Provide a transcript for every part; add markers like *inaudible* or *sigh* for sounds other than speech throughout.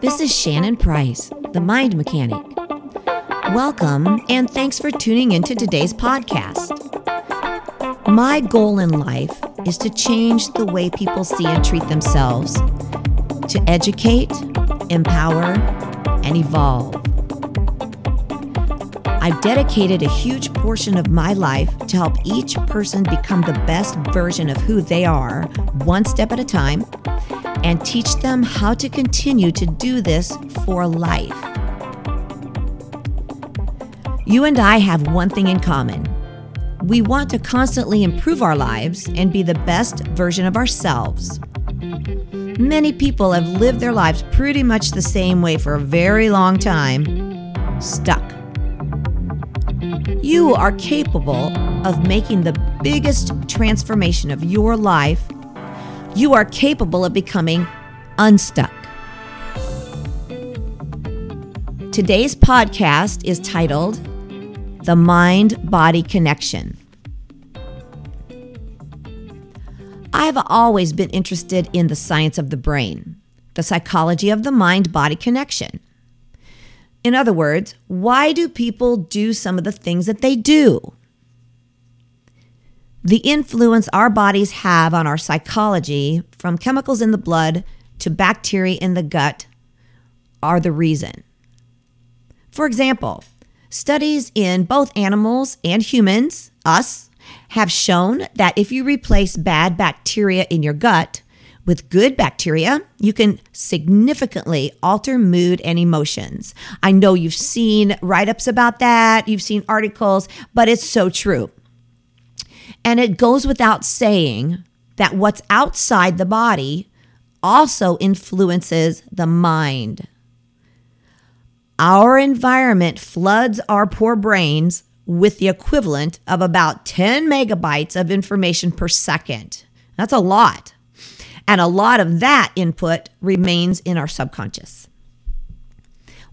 This is Shannon Price, the Mind Mechanic. Welcome, and thanks for tuning into today's podcast. My goal in life is to change the way people see and treat themselves, to educate, empower, and evolve. I've dedicated a huge portion of my life to help each person become the best version of who they are, one step at a time, and teach them how to continue to do this for life. You and I have one thing in common. We want to constantly improve our lives and be the best version of ourselves. Many people have lived their lives pretty much the same way for a very long time, stuck. You are capable of making the biggest transformation of your life. You are capable of becoming unstuck. Today's podcast is titled The Mind Body Connection. I've always been interested in the science of the brain, the psychology of the mind body connection. In other words, why do people do some of the things that they do? The influence our bodies have on our psychology, from chemicals in the blood to bacteria in the gut, are the reason. For example, studies in both animals and humans, us, have shown that if you replace bad bacteria in your gut with good bacteria, you can significantly alter mood and emotions. I know you've seen write ups about that, you've seen articles, but it's so true. And it goes without saying that what's outside the body also influences the mind. Our environment floods our poor brains with the equivalent of about 10 megabytes of information per second. That's a lot. And a lot of that input remains in our subconscious.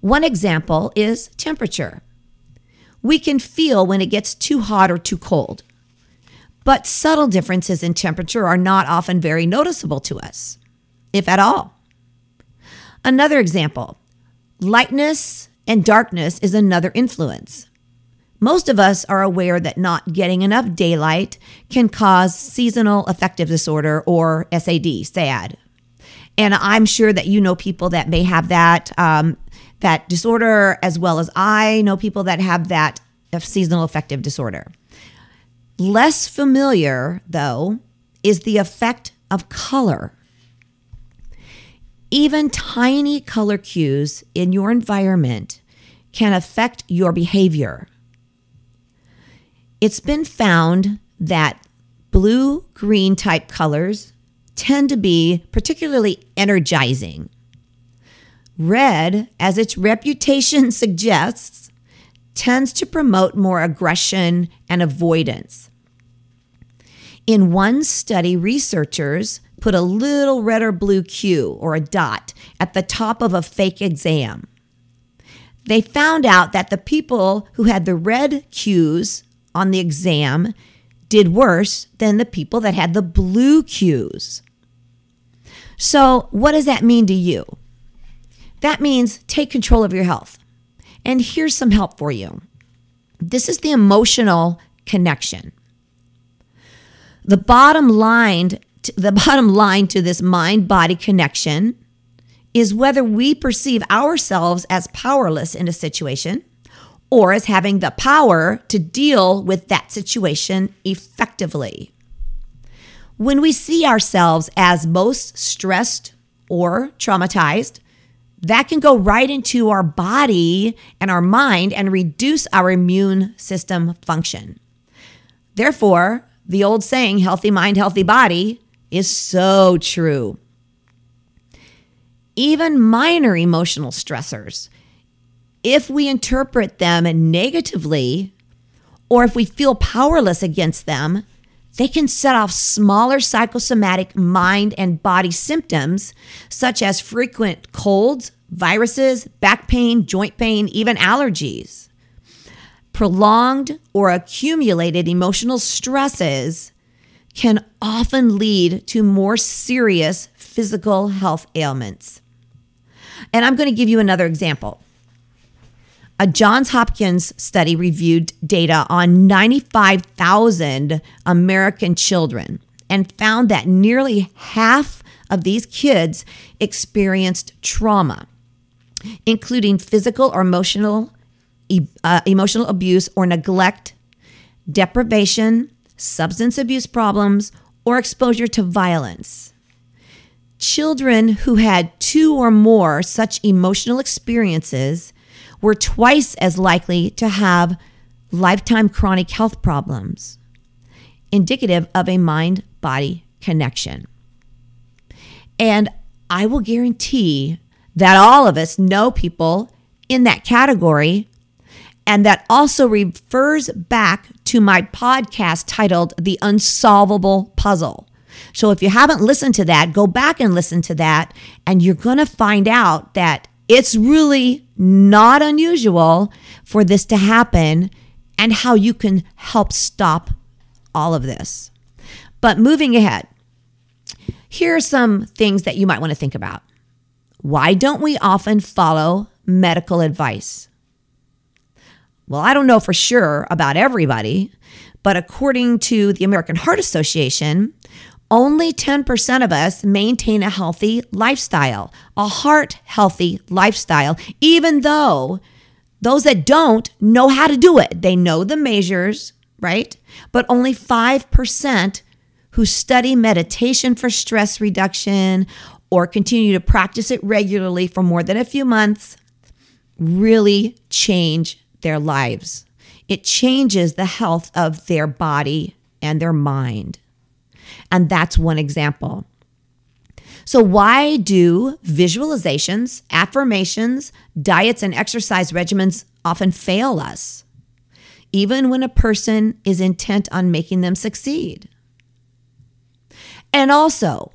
One example is temperature. We can feel when it gets too hot or too cold, but subtle differences in temperature are not often very noticeable to us, if at all. Another example lightness and darkness is another influence. Most of us are aware that not getting enough daylight can cause seasonal affective disorder or SAD, SAD. And I'm sure that you know people that may have that um, that disorder, as well as I know people that have that seasonal affective disorder. Less familiar, though, is the effect of color. Even tiny color cues in your environment can affect your behavior. It's been found that blue green type colors tend to be particularly energizing. Red, as its reputation *laughs* suggests, tends to promote more aggression and avoidance. In one study, researchers put a little red or blue cue or a dot at the top of a fake exam. They found out that the people who had the red cues on the exam did worse than the people that had the blue cues. So, what does that mean to you? That means take control of your health. And here's some help for you this is the emotional connection. The bottom line, the *laughs* bottom line to this mind body connection is whether we perceive ourselves as powerless in a situation or as having the power to deal with that situation effectively. When we see ourselves as most stressed or traumatized, that can go right into our body and our mind and reduce our immune system function. Therefore, the old saying, healthy mind, healthy body, is so true. Even minor emotional stressors if we interpret them negatively or if we feel powerless against them, they can set off smaller psychosomatic mind and body symptoms such as frequent colds, viruses, back pain, joint pain, even allergies. Prolonged or accumulated emotional stresses can often lead to more serious physical health ailments. And I'm going to give you another example. A Johns Hopkins study reviewed data on 95,000 American children and found that nearly half of these kids experienced trauma, including physical or emotional, uh, emotional abuse or neglect, deprivation, substance abuse problems, or exposure to violence. Children who had two or more such emotional experiences were twice as likely to have lifetime chronic health problems, indicative of a mind body connection. And I will guarantee that all of us know people in that category. And that also refers back to my podcast titled The Unsolvable Puzzle. So if you haven't listened to that, go back and listen to that, and you're going to find out that it's really not unusual for this to happen and how you can help stop all of this. But moving ahead, here are some things that you might want to think about. Why don't we often follow medical advice? Well, I don't know for sure about everybody, but according to the American Heart Association, only 10% of us maintain a healthy lifestyle, a heart healthy lifestyle, even though those that don't know how to do it. They know the measures, right? But only 5% who study meditation for stress reduction or continue to practice it regularly for more than a few months really change their lives. It changes the health of their body and their mind. And that's one example. So, why do visualizations, affirmations, diets, and exercise regimens often fail us, even when a person is intent on making them succeed? And also,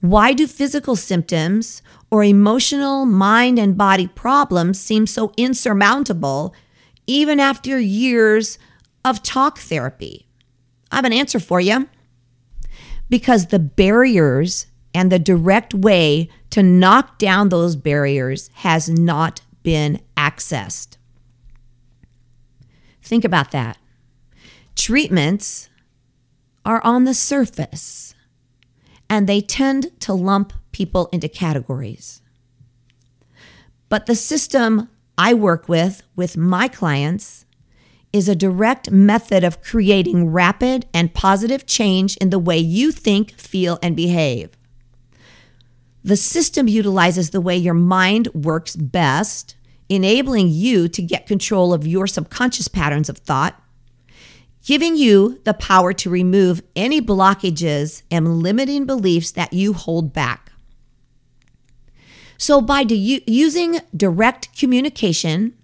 why do physical symptoms or emotional mind and body problems seem so insurmountable even after years of talk therapy? I have an answer for you. Because the barriers and the direct way to knock down those barriers has not been accessed. Think about that. Treatments are on the surface and they tend to lump people into categories. But the system I work with with my clients is a direct method of creating rapid and positive change in the way you think, feel, and behave. The system utilizes the way your mind works best, enabling you to get control of your subconscious patterns of thought giving you the power to remove any blockages and limiting beliefs that you hold back. So, by using direct communication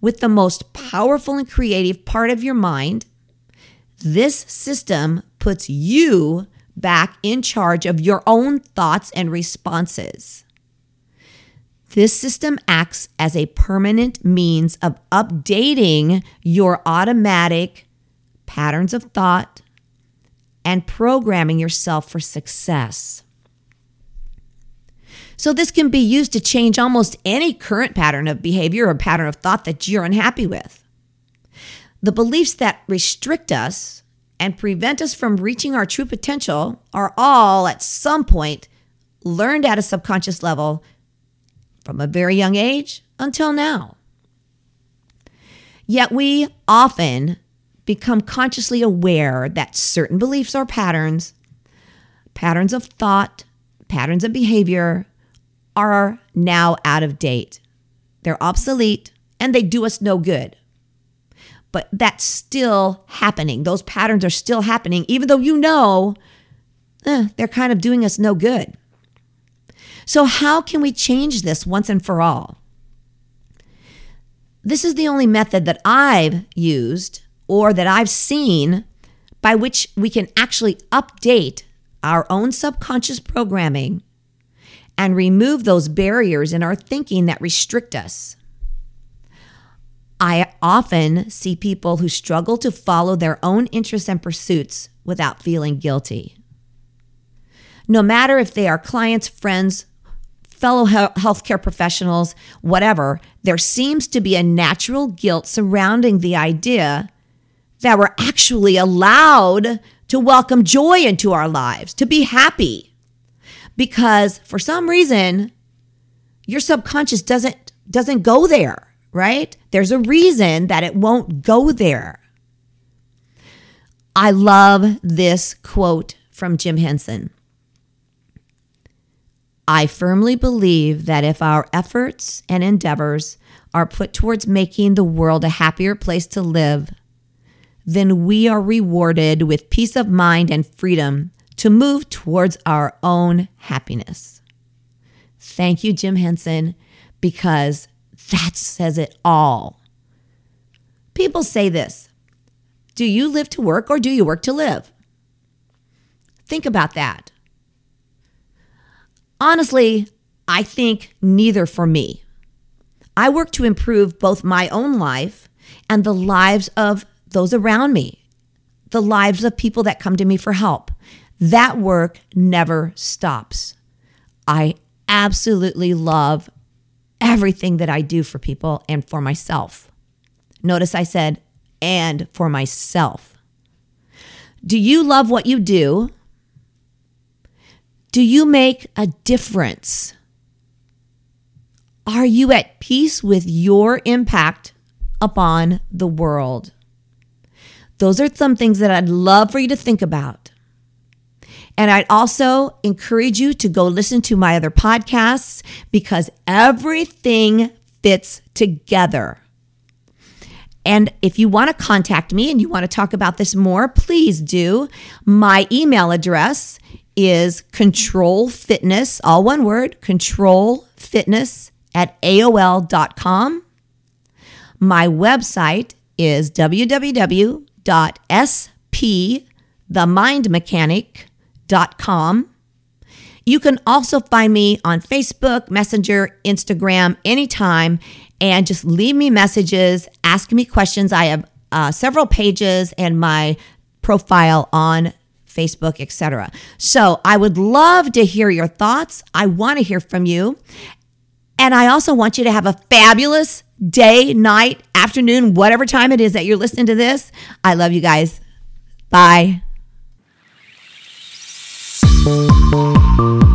with the most powerful and creative part of your mind, this system puts you back in charge of your own thoughts and responses. This system acts as a permanent means of updating your automatic patterns of thought, and programming yourself for success. So, this can be used to change almost any current pattern of behavior or pattern of thought that you're unhappy with. The beliefs that restrict us and prevent us from reaching our true potential are all at some point learned at a subconscious level from a very young age until now. Yet we often become consciously aware that certain beliefs or patterns, patterns of thought, patterns of behavior are now out of date. They're obsolete and they do us no good. But that's still happening. Those patterns are still happening, even though you know eh, they're kind of doing us no good. So, how can we change this once and for all? This is the only method that I've used or that I've seen by which we can actually update our own subconscious programming and remove those barriers in our thinking that restrict us. I often see people who struggle to follow their own interests and pursuits without feeling guilty. No matter if they are clients, friends, fellow healthcare professionals, whatever, there seems to be a natural guilt surrounding the idea that we're actually allowed to welcome joy into our lives, to be happy. Because for some reason, your subconscious doesn't doesn't go there right? There's a reason that it won't go there. I love this quote from Jim Henson. I firmly believe that if our efforts and endeavors are put towards making the world a happier place to live, then we are rewarded with peace of mind and freedom to move towards our own happiness. Thank you, Jim Henson, because that says it all. People say this Do you live to work or do you work to live? Think about that. Honestly, I think neither for me. I work to improve both my own life and the lives of those around me, the lives of people that come to me for help. That work never stops. I absolutely love everything that I do for people and for myself. Notice I said, and for myself. Do you love what you do? Do you make a difference? Are you at peace with your impact upon the world? Those are some things that I'd love for you to think about. And I'd also encourage you to go listen to my other podcasts because everything fits together. And if you want to contact me and you want to talk about this more, please do. My email address is control fitness, all one word, control fitness at AOL.com. My website is www.spthemindmechanic.com com. You can also find me on Facebook, Messenger, Instagram, anytime, and just leave me messages, ask me questions. I have uh, several pages and my profile on Facebook, etc. So I would love to hear your thoughts. I want to hear from you. And I also want you to have a fabulous day, night, afternoon, whatever time it is that you're listening to this. I love you guys. Bye. Thank you.